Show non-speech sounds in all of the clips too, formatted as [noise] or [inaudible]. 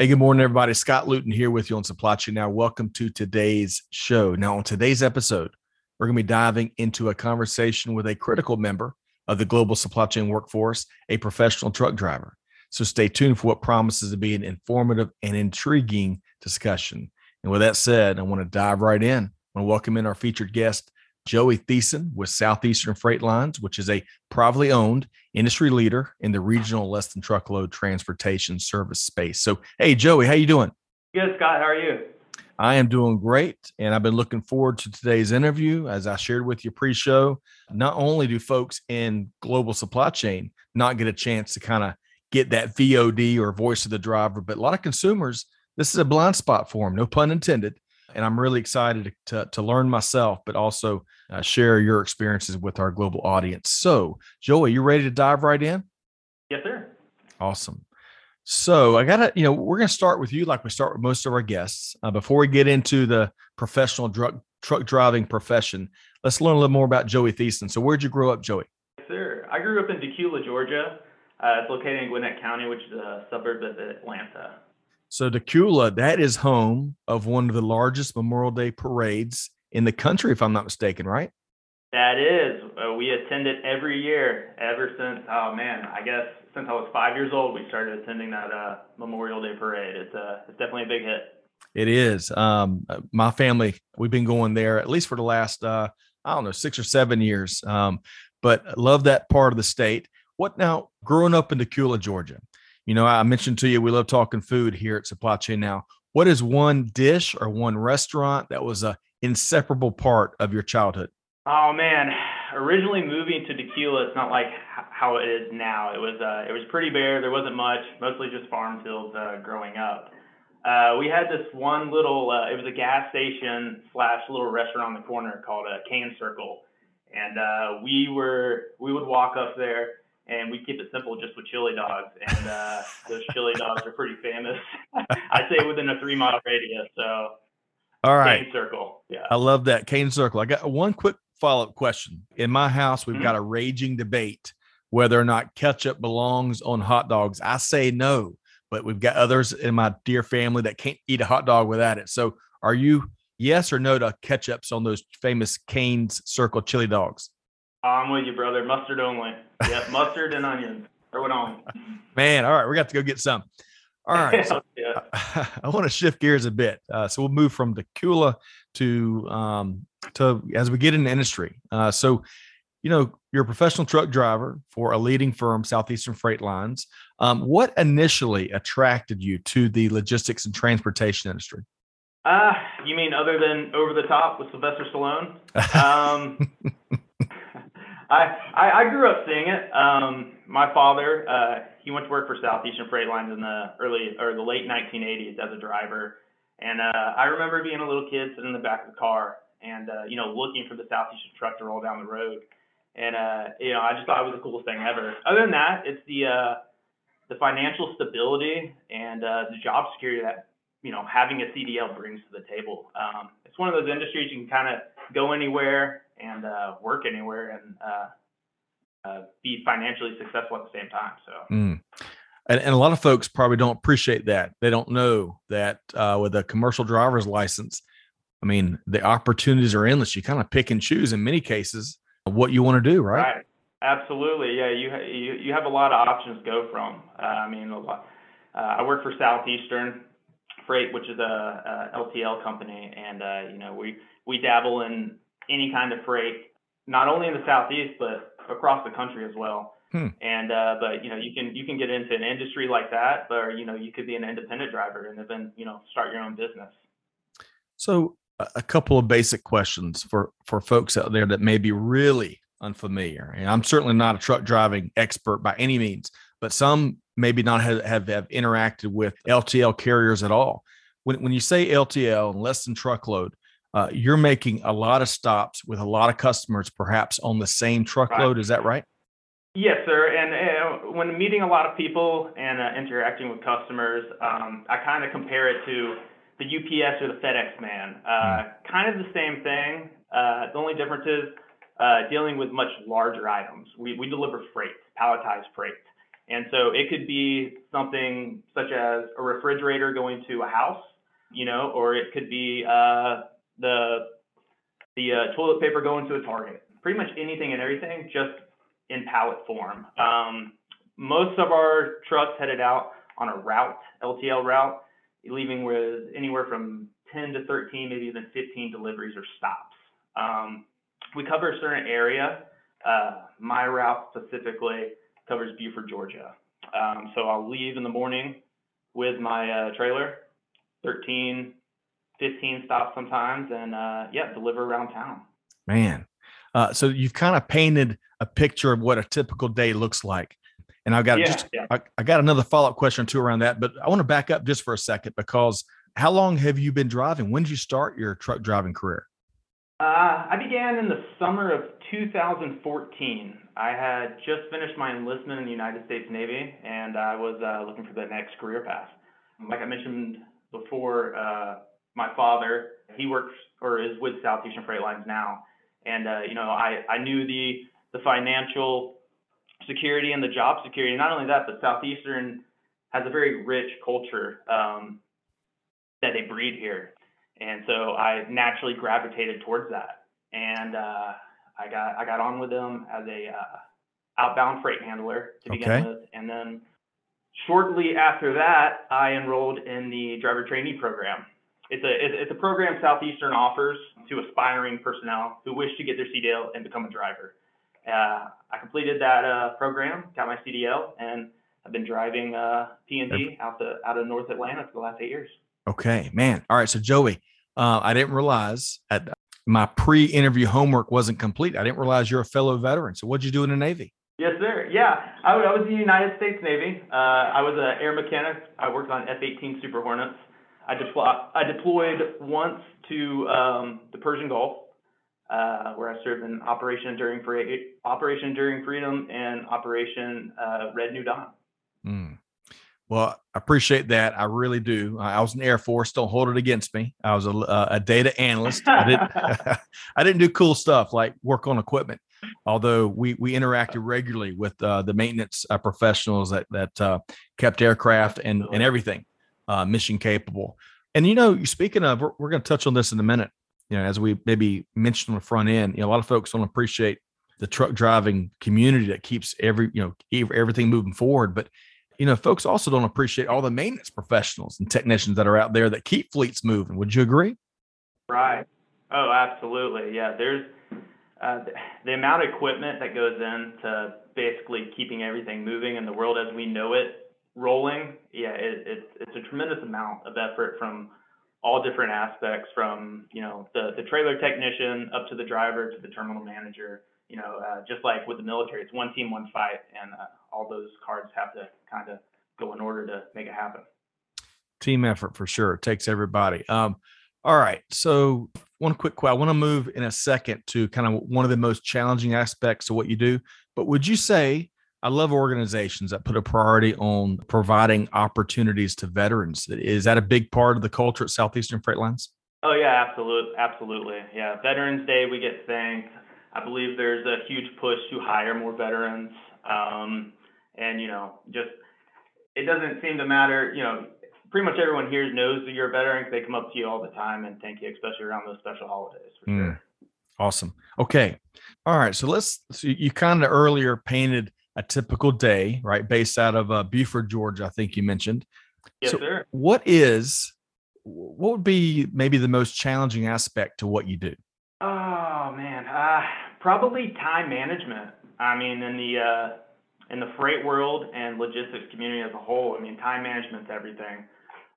Hey, good morning, everybody. Scott Luton here with you on Supply Chain Now. Welcome to today's show. Now, on today's episode, we're going to be diving into a conversation with a critical member of the global supply chain workforce, a professional truck driver. So stay tuned for what promises to be an informative and intriguing discussion. And with that said, I want to dive right in. I want to welcome in our featured guest, Joey Thiessen with Southeastern Freight Lines, which is a privately owned industry leader in the regional less than truckload transportation service space. So, hey, Joey, how you doing? Good, Scott. How are you? I am doing great, and I've been looking forward to today's interview. As I shared with you pre-show, not only do folks in global supply chain not get a chance to kind of get that VOD or voice of the driver, but a lot of consumers, this is a blind spot for them, no pun intended. And I'm really excited to, to learn myself, but also uh, share your experiences with our global audience. So, Joey, you ready to dive right in? Yes, sir. Awesome. So, I got to, you know, we're going to start with you like we start with most of our guests. Uh, before we get into the professional drug, truck driving profession, let's learn a little more about Joey Thiessen. So, where'd you grow up, Joey? Yes, sir. I grew up in Dacula, Georgia. Uh, it's located in Gwinnett County, which is a suburb of Atlanta. So Dacula, that is home of one of the largest Memorial Day parades in the country, if I'm not mistaken, right? That is. Uh, we attend it every year ever since, oh man, I guess since I was five years old, we started attending that uh, Memorial Day parade. It's, uh, it's definitely a big hit. It is. Um, my family, we've been going there at least for the last, uh, I don't know, six or seven years. Um, but love that part of the state. What now, growing up in Dacula, Georgia, you know, I mentioned to you, we love talking food here at Supply Chain Now. What is one dish or one restaurant that was a inseparable part of your childhood? Oh man, originally moving to Dacula, it's not like how it is now. It was uh, it was pretty bare. There wasn't much, mostly just farm fields uh, growing up. Uh, we had this one little, uh, it was a gas station slash little restaurant on the corner called a Cane Circle, and uh, we were we would walk up there and we keep it simple just with chili dogs. And uh, those chili dogs are pretty famous. [laughs] I'd say within a three mile radius. So, all right, cane circle. Yeah, I love that cane circle. I got one quick follow up question. In my house, we've mm-hmm. got a raging debate whether or not ketchup belongs on hot dogs. I say no, but we've got others in my dear family that can't eat a hot dog without it. So, are you yes or no to ketchups on those famous Cane's Circle chili dogs? I'm with you, brother. Mustard only. Yeah, mustard and onions. Throw it on. [laughs] Man, all right, we got to go get some. All right, so [laughs] yeah. I, [laughs] I want to shift gears a bit. Uh, so we'll move from the Kula to um, to as we get into industry. Uh, so, you know, you're a professional truck driver for a leading firm, Southeastern Freight Lines. Um, what initially attracted you to the logistics and transportation industry? Uh, you mean other than Over the Top with Sylvester Stallone? Um, I, I, grew up seeing it. Um, my father, uh, he went to work for Southeastern Freight Lines in the early or the late 1980s as a driver, and uh, I remember being a little kid sitting in the back of the car and uh, you know looking for the Southeastern truck to roll down the road, and uh, you know I just thought it was the coolest thing ever. Other than that, it's the uh, the financial stability and uh, the job security that you know having a CDL brings to the table. Um, it's one of those industries you can kind of go anywhere and uh, work anywhere and uh, uh, be financially successful at the same time. So. Mm. And, and, a lot of folks probably don't appreciate that. They don't know that uh, with a commercial driver's license, I mean, the opportunities are endless. You kind of pick and choose in many cases what you want to do, right? Right. Absolutely. Yeah. You you you have a lot of options to go from. Uh, I mean, a lot. Uh, I work for Southeastern Freight, which is a, a LTL company, and uh, you know we we dabble in any kind of freight, not only in the southeast but across the country as well. Hmm. And uh, but you know you can you can get into an industry like that, or you know you could be an independent driver and then you know start your own business. So a couple of basic questions for for folks out there that may be really unfamiliar. And I'm certainly not a truck driving expert by any means, but some maybe not have, have, have interacted with LTL carriers at all. when, when you say LTL and less than truckload, uh, you're making a lot of stops with a lot of customers, perhaps on the same truckload. Right. Is that right? Yes, sir. And uh, when meeting a lot of people and uh, interacting with customers, um, I kind of compare it to the UPS or the FedEx man. Mm. Kind of the same thing. Uh, the only difference is uh, dealing with much larger items. We, we deliver freight, palletized freight. And so it could be something such as a refrigerator going to a house, you know, or it could be uh, the the uh, toilet paper going to a Target. Pretty much anything and everything, just in pallet form. Um, most of our trucks headed out on a route, LTL route, leaving with anywhere from 10 to 13, maybe even 15 deliveries or stops. Um, we cover a certain area. Uh, my route specifically covers Buford, Georgia. Um, so I'll leave in the morning with my uh, trailer, 13, 15 stops sometimes, and uh, yeah, deliver around town. Man, uh, so you've kind of painted a picture of what a typical day looks like. And I've got yeah, just, yeah. I, I, got another follow up question or two around that, but I want to back up just for a second because how long have you been driving? When did you start your truck driving career? Uh, I began in the summer of 2014. I had just finished my enlistment in the United States Navy, and I was uh, looking for the next career path. Like I mentioned before, uh, my father, he works or is with Southeastern Freight Lines now, and uh, you know, I, I knew the the financial security and the job security. Not only that, but Southeastern has a very rich culture um, that they breed here, and so I naturally gravitated towards that. And uh, I got I got on with them as a uh, outbound freight handler to begin okay. with, and then shortly after that, I enrolled in the driver trainee program. It's a it's a program Southeastern offers to aspiring personnel who wish to get their CDL and become a driver. Uh, I completed that uh, program, got my CDL, and I've been driving uh, P&D out the out of North Atlanta for the last eight years. Okay, man. All right, so Joey, uh, I didn't realize at my pre-interview homework wasn't complete. I didn't realize you're a fellow veteran. So what'd you do in the Navy? Yes, sir. Yeah, I, I was in the United States Navy. Uh, I was an air mechanic. I worked on F-18 Super Hornets. I, I deployed once to um, the Persian Gulf, uh, where I served in Operation Enduring, Free- Operation Enduring Freedom and Operation uh, Red New Dawn. Mm. Well, I appreciate that. I really do. I was in the Air Force. Don't hold it against me. I was a, a data analyst. I didn't. [laughs] [laughs] I didn't do cool stuff like work on equipment. Although we we interacted regularly with uh, the maintenance uh, professionals that that uh, kept aircraft and and everything uh, mission capable. And you know, you speaking of, we're, we're going to touch on this in a minute. You know, as we maybe mentioned on the front end, you know, a lot of folks don't appreciate the truck driving community that keeps every you know everything moving forward, but you know, folks also don't appreciate all the maintenance professionals and technicians that are out there that keep fleets moving. Would you agree? Right. Oh, absolutely. Yeah. There's uh, the amount of equipment that goes into basically keeping everything moving in the world as we know it rolling. Yeah, it, it's it's a tremendous amount of effort from all different aspects, from you know the the trailer technician up to the driver to the terminal manager you know, uh, just like with the military, it's one team, one fight, and uh, all those cards have to kind of go in order to make it happen. Team effort for sure. It takes everybody. Um, all right. So, one quick question. I want to move in a second to kind of one of the most challenging aspects of what you do. But would you say, I love organizations that put a priority on providing opportunities to veterans? Is that a big part of the culture at Southeastern Freight Lines? Oh yeah, absolutely, absolutely. Yeah, Veterans Day we get thanked. I believe there's a huge push to hire more veterans. Um, and, you know, just it doesn't seem to matter, you know, pretty much everyone here knows that you're a veteran they come up to you all the time and thank you, especially around those special holidays for mm. sure. Awesome. Okay. All right. So let's, so you kind of earlier painted a typical day, right? Based out of uh, Buford, Georgia, I think you mentioned. Yes, so sir. What is, what would be maybe the most challenging aspect to what you do? Man, uh, probably time management. I mean, in the uh, in the freight world and logistics community as a whole, I mean, time management's everything.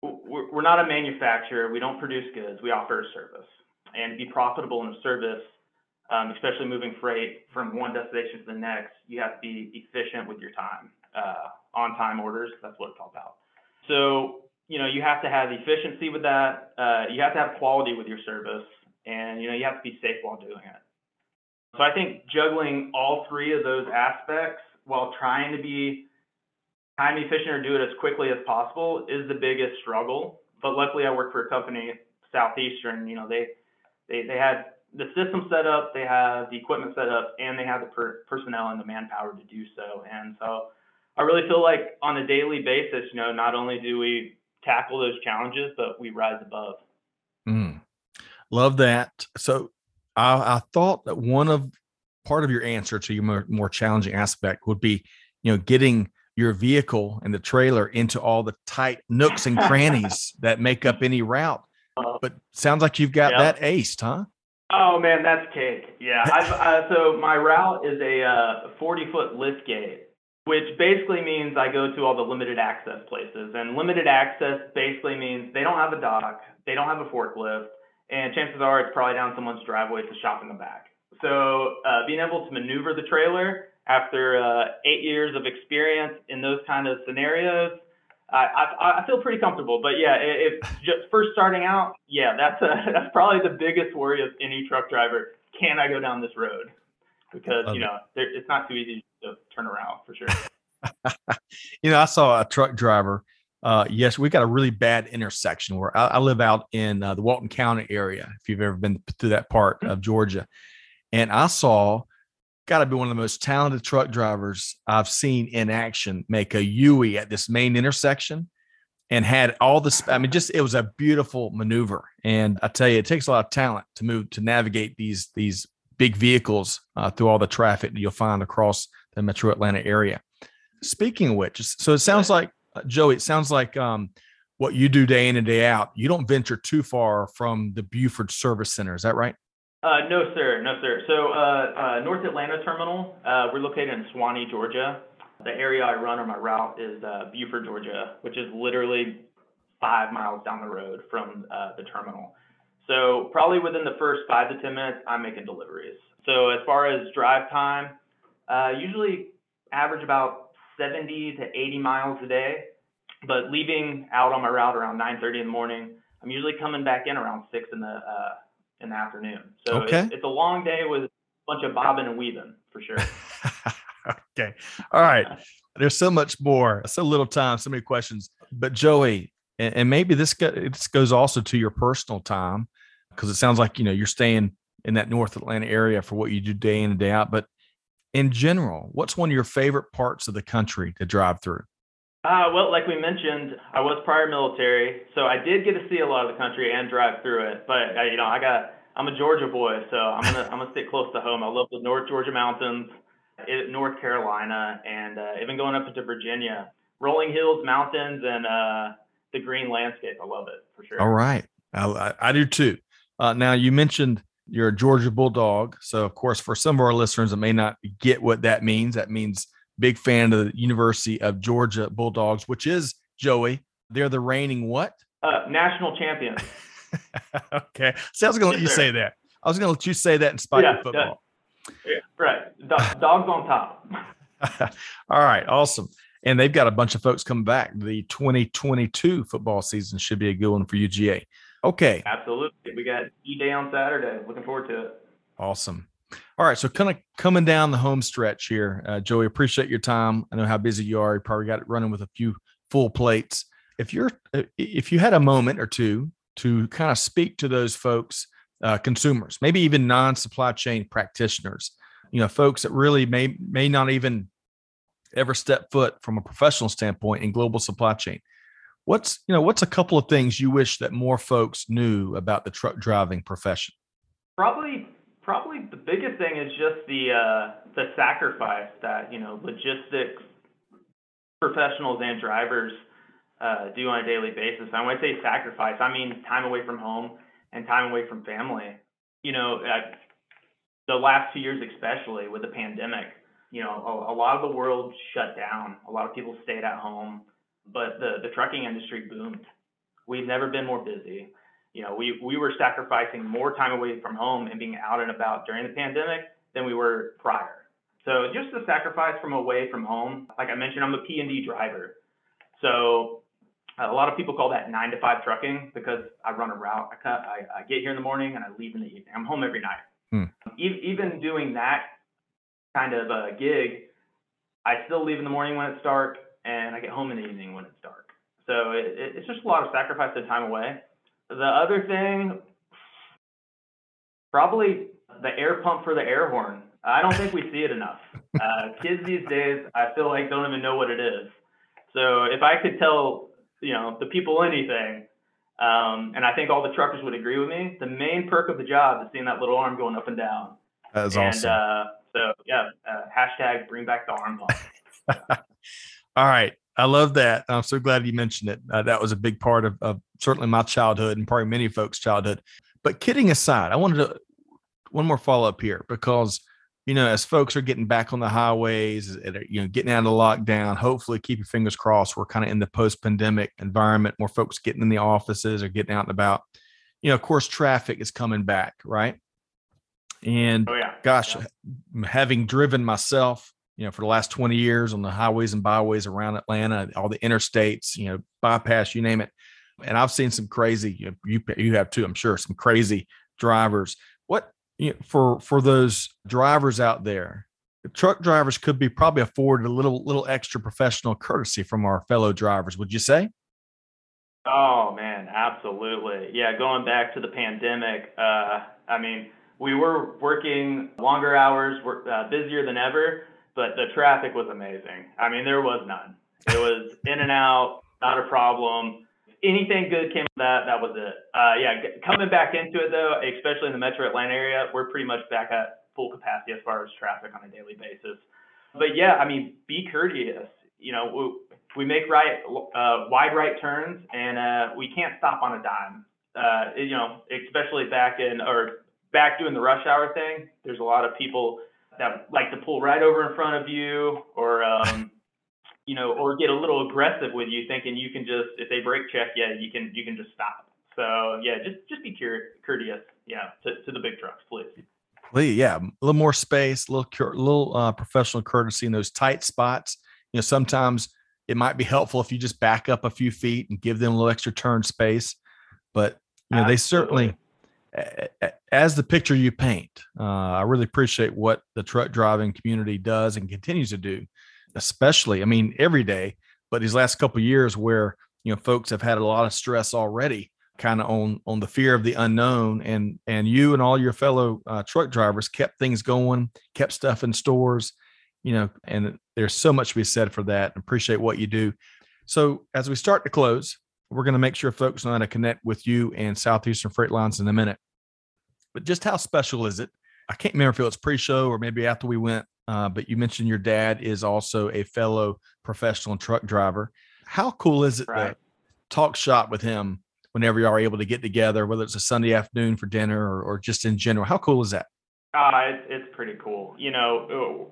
We're, we're not a manufacturer. We don't produce goods. We offer a service, and to be profitable in a service, um, especially moving freight from one destination to the next, you have to be efficient with your time. Uh, on time orders, that's what it's all about. So you know, you have to have efficiency with that. Uh, you have to have quality with your service, and you know, you have to be safe while doing it. So I think juggling all three of those aspects while trying to be time efficient or do it as quickly as possible is the biggest struggle. But luckily, I work for a company, Southeastern. You know, they they they had the system set up, they have the equipment set up, and they have the per- personnel and the manpower to do so. And so, I really feel like on a daily basis, you know, not only do we tackle those challenges, but we rise above. Mm. Love that. So, I, I thought that one of part of your answer to your more, more challenging aspect would be, you know, getting your vehicle and the trailer into all the tight nooks and crannies [laughs] that make up any route. Uh, but sounds like you've got yep. that aced, huh? Oh man, that's cake. Yeah. [laughs] I've, uh, so my route is a uh, 40 foot lift gate, which basically means I go to all the limited access places. And limited access basically means they don't have a dock, they don't have a forklift, and chances are it's probably down someone's driveway to shop in the back. So uh, being able to maneuver the trailer after uh, eight years of experience in those kind of scenarios, I, I, I feel pretty comfortable. But yeah, if just first starting out, yeah, that's a, [laughs] that's probably the biggest worry of any truck driver. Can I go down this road? Because you know it's not too easy to turn around for sure. [laughs] you know, I saw a truck driver. Uh, yes, we got a really bad intersection where I, I live out in uh, the Walton County area. If you've ever been through that part mm-hmm. of Georgia, and I saw got to be one of the most talented truck drivers I've seen in action make a U at this main intersection and had all this. I mean, just it was a beautiful maneuver. And I tell you, it takes a lot of talent to move to navigate these these big vehicles uh, through all the traffic that you'll find across the Metro Atlanta area. Speaking of which, so it sounds like uh, Joey, it sounds like um, what you do day in and day out. You don't venture too far from the Buford Service Center. Is that right? Uh, no, sir. No, sir. So, uh, uh, North Atlanta Terminal, uh, we're located in Suwanee, Georgia. The area I run on my route is uh, Buford, Georgia, which is literally five miles down the road from the terminal. So, probably within the first five to 10 minutes, I'm making deliveries. So, as far as drive time, usually average about 70 to 80 miles a day. But leaving out on my route around 9:30 in the morning, I'm usually coming back in around six in the uh, in the afternoon. So okay. it's, it's a long day with a bunch of bobbing and weaving for sure. [laughs] okay. All right. [laughs] There's so much more, so little time, so many questions. But Joey, and, and maybe this, go, this goes also to your personal time because it sounds like you know you're staying in that North Atlanta area for what you do day in and day out. But in general, what's one of your favorite parts of the country to drive through? Uh, well, like we mentioned, I was prior military, so I did get to see a lot of the country and drive through it. But uh, you know, I got I'm a Georgia boy, so I'm gonna I'm gonna stick close to home. I love the North Georgia mountains, North Carolina, and uh, even going up into Virginia, rolling hills, mountains, and uh, the green landscape. I love it for sure. All right, I, I do too. Uh, now you mentioned you're a Georgia Bulldog, so of course, for some of our listeners that may not get what that means, that means big fan of the University of Georgia Bulldogs, which is Joey. They're the reigning what? Uh, national champions. [laughs] okay. See, I was going to let you say that. I was going to let you say that in spite yeah, of football. Yeah. Right. Dogs on top. [laughs] All right. Awesome. And they've got a bunch of folks coming back. The 2022 football season should be a good one for UGA. Okay. Absolutely. We got E Day on Saturday. Looking forward to it. Awesome. All right, so kind of coming down the home stretch here, uh, Joey. Appreciate your time. I know how busy you are. You probably got it running with a few full plates. If you're, uh, if you had a moment or two to kind of speak to those folks, uh, consumers, maybe even non-supply chain practitioners, you know, folks that really may may not even ever step foot from a professional standpoint in global supply chain. What's you know what's a couple of things you wish that more folks knew about the truck driving profession? Probably probably the biggest thing is just the uh, the sacrifice that you know logistics professionals and drivers uh, do on a daily basis. And when I say sacrifice, I mean time away from home and time away from family. You know, uh, the last two years, especially with the pandemic, you know, a, a lot of the world shut down. A lot of people stayed at home, but the the trucking industry boomed. We've never been more busy you know, we, we were sacrificing more time away from home and being out and about during the pandemic than we were prior. So just the sacrifice from away from home, like I mentioned, I'm a P&D driver. So a lot of people call that nine to five trucking because I run a route. I, cut, I, I get here in the morning and I leave in the evening. I'm home every night. Hmm. even doing that kind of a gig, I still leave in the morning when it's dark and I get home in the evening when it's dark. So it, it, it's just a lot of sacrifice of time away. The other thing, probably the air pump for the air horn. I don't think we see it enough. Uh, [laughs] kids these days, I feel like don't even know what it is. So if I could tell, you know, the people anything, um, and I think all the truckers would agree with me, the main perk of the job is seeing that little arm going up and down. That is awesome. Uh, so yeah, uh, hashtag bring back the arm pump. [laughs] all right. I love that. I'm so glad you mentioned it. Uh, that was a big part of, of certainly my childhood and probably many folks' childhood. But kidding aside, I wanted to one more follow up here because you know as folks are getting back on the highways, you know, getting out of lockdown. Hopefully, keep your fingers crossed. We're kind of in the post pandemic environment. More folks getting in the offices or getting out and about. You know, of course, traffic is coming back, right? And oh, yeah. gosh, yeah. having driven myself you know, for the last 20 years on the highways and byways around Atlanta, all the interstates, you know, bypass, you name it. And I've seen some crazy, you, you, you have too, I'm sure, some crazy drivers. What, you know, for, for those drivers out there, truck drivers could be probably afforded a little, little extra professional courtesy from our fellow drivers. Would you say? Oh man, absolutely. Yeah. Going back to the pandemic, uh, I mean, we were working longer hours, we're uh, busier than ever but the traffic was amazing. I mean, there was none. It was in and out, not a problem. Anything good came of that, that was it. Uh, yeah, coming back into it though, especially in the Metro Atlanta area, we're pretty much back at full capacity as far as traffic on a daily basis. But yeah, I mean, be courteous. You know, we, we make right, uh, wide right turns, and uh, we can't stop on a dime. Uh, you know, especially back in or back doing the rush hour thing. There's a lot of people that like to pull right over in front of you or um, [laughs] you know or get a little aggressive with you thinking you can just if they brake check yeah you can you can just stop. So yeah just just be cur- courteous yeah to, to the big trucks please. Lee, yeah a little more space a little a little uh, professional courtesy in those tight spots. You know sometimes it might be helpful if you just back up a few feet and give them a little extra turn space but you know Absolutely. they certainly as the picture you paint, uh, I really appreciate what the truck driving community does and continues to do, especially, I mean, every day, but these last couple years where, you know, folks have had a lot of stress already kind of on on the fear of the unknown and and you and all your fellow uh, truck drivers kept things going kept stuff in stores you know and there's so much to be said for that appreciate what you do. So as we start to close we're going to make sure folks know how to connect with you and Southeastern Freight Lines in a minute. But just how special is it? I can't remember if it was pre-show or maybe after we went. Uh, but you mentioned your dad is also a fellow professional truck driver. How cool is it right. to talk shop with him whenever you are able to get together, whether it's a Sunday afternoon for dinner or, or just in general? How cool is that? Uh, it's pretty cool. You know,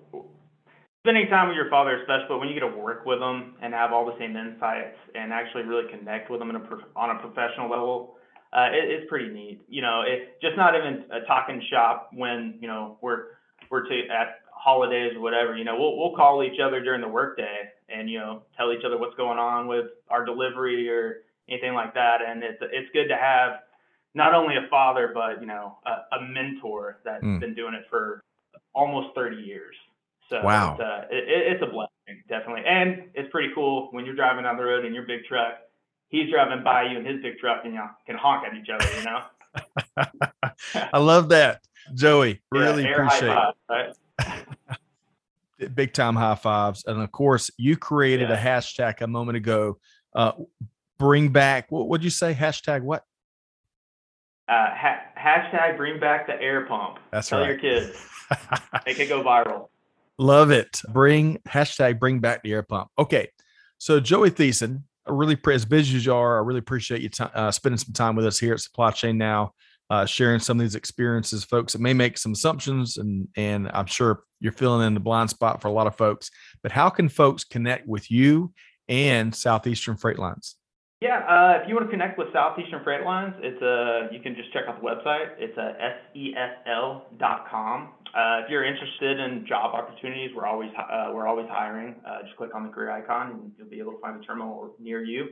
spending time with your father is special, but when you get to work with them and have all the same insights and actually really connect with them in a on a professional level, uh, it, it's pretty neat. You know, it just not even a talking shop when you know we're we're to, at holidays or whatever. You know, we'll we'll call each other during the workday and you know tell each other what's going on with our delivery or anything like that. And it's it's good to have not only a father but you know a, a mentor that's mm. been doing it for almost 30 years. So wow, it's, uh, it, it's a blessing, definitely, and it's pretty cool when you're driving down the road in your big truck. He's driving by you in his big truck, and y'all can honk at each other. You know. [laughs] I love that, Joey. Really yeah, appreciate five, it. [laughs] big time high fives, and of course, you created yeah. a hashtag a moment ago. Uh, bring back what would you say? Hashtag what? Uh, ha- hashtag bring back the air pump. That's Tell right. your kids. [laughs] Make it go viral. Love it. Bring hashtag bring back the air pump. Okay. So Joey Thiessen, I really as busy as you are, I really appreciate you t- uh, spending some time with us here at Supply Chain Now, uh, sharing some of these experiences, folks. It may make some assumptions, and and I'm sure you're filling in the blind spot for a lot of folks. But how can folks connect with you and Southeastern Freight Lines? Yeah, uh, if you want to connect with Southeastern Freight Lines, it's a uh, you can just check out the website. It's a uh, sefl.com. Uh, if you're interested in job opportunities, we're always uh, we're always hiring. Uh, just click on the career icon and you'll be able to find a terminal near you.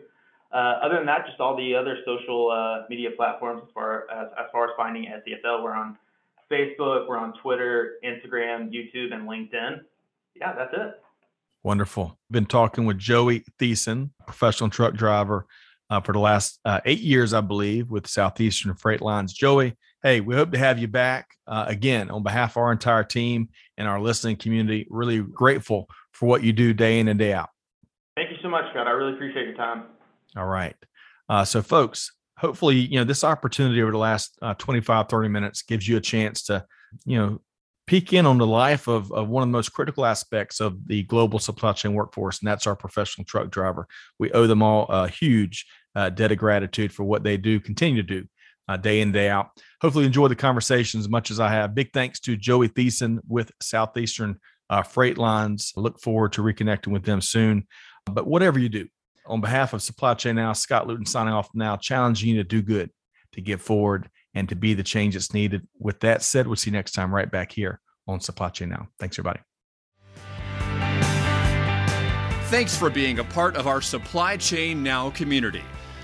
uh, other than that, just all the other social uh, media platforms as far as, as far as finding SEFL. We're on Facebook, we're on Twitter, Instagram, YouTube, and LinkedIn. Yeah, that's it. Wonderful. Been talking with Joey Thiessen, professional truck driver uh, for the last eight years, I believe, with Southeastern Freight Lines. Joey, hey, we hope to have you back uh, again on behalf of our entire team and our listening community. Really grateful for what you do day in and day out. Thank you so much, Scott. I really appreciate your time. All right. Uh, so, folks, hopefully, you know, this opportunity over the last uh, 25, 30 minutes gives you a chance to, you know, peek in on the life of, of one of the most critical aspects of the global supply chain workforce, and that's our professional truck driver. We owe them all a huge uh, debt of gratitude for what they do, continue to do uh, day in, day out. Hopefully, enjoy the conversation as much as I have. Big thanks to Joey Thiessen with Southeastern uh, Freight Lines. Look forward to reconnecting with them soon. But whatever you do, on behalf of Supply Chain Now, Scott Luton signing off now, challenging you to do good, to get forward, and to be the change that's needed. With that said, we'll see you next time right back here on Supply Chain Now. Thanks, everybody. Thanks for being a part of our Supply Chain Now community.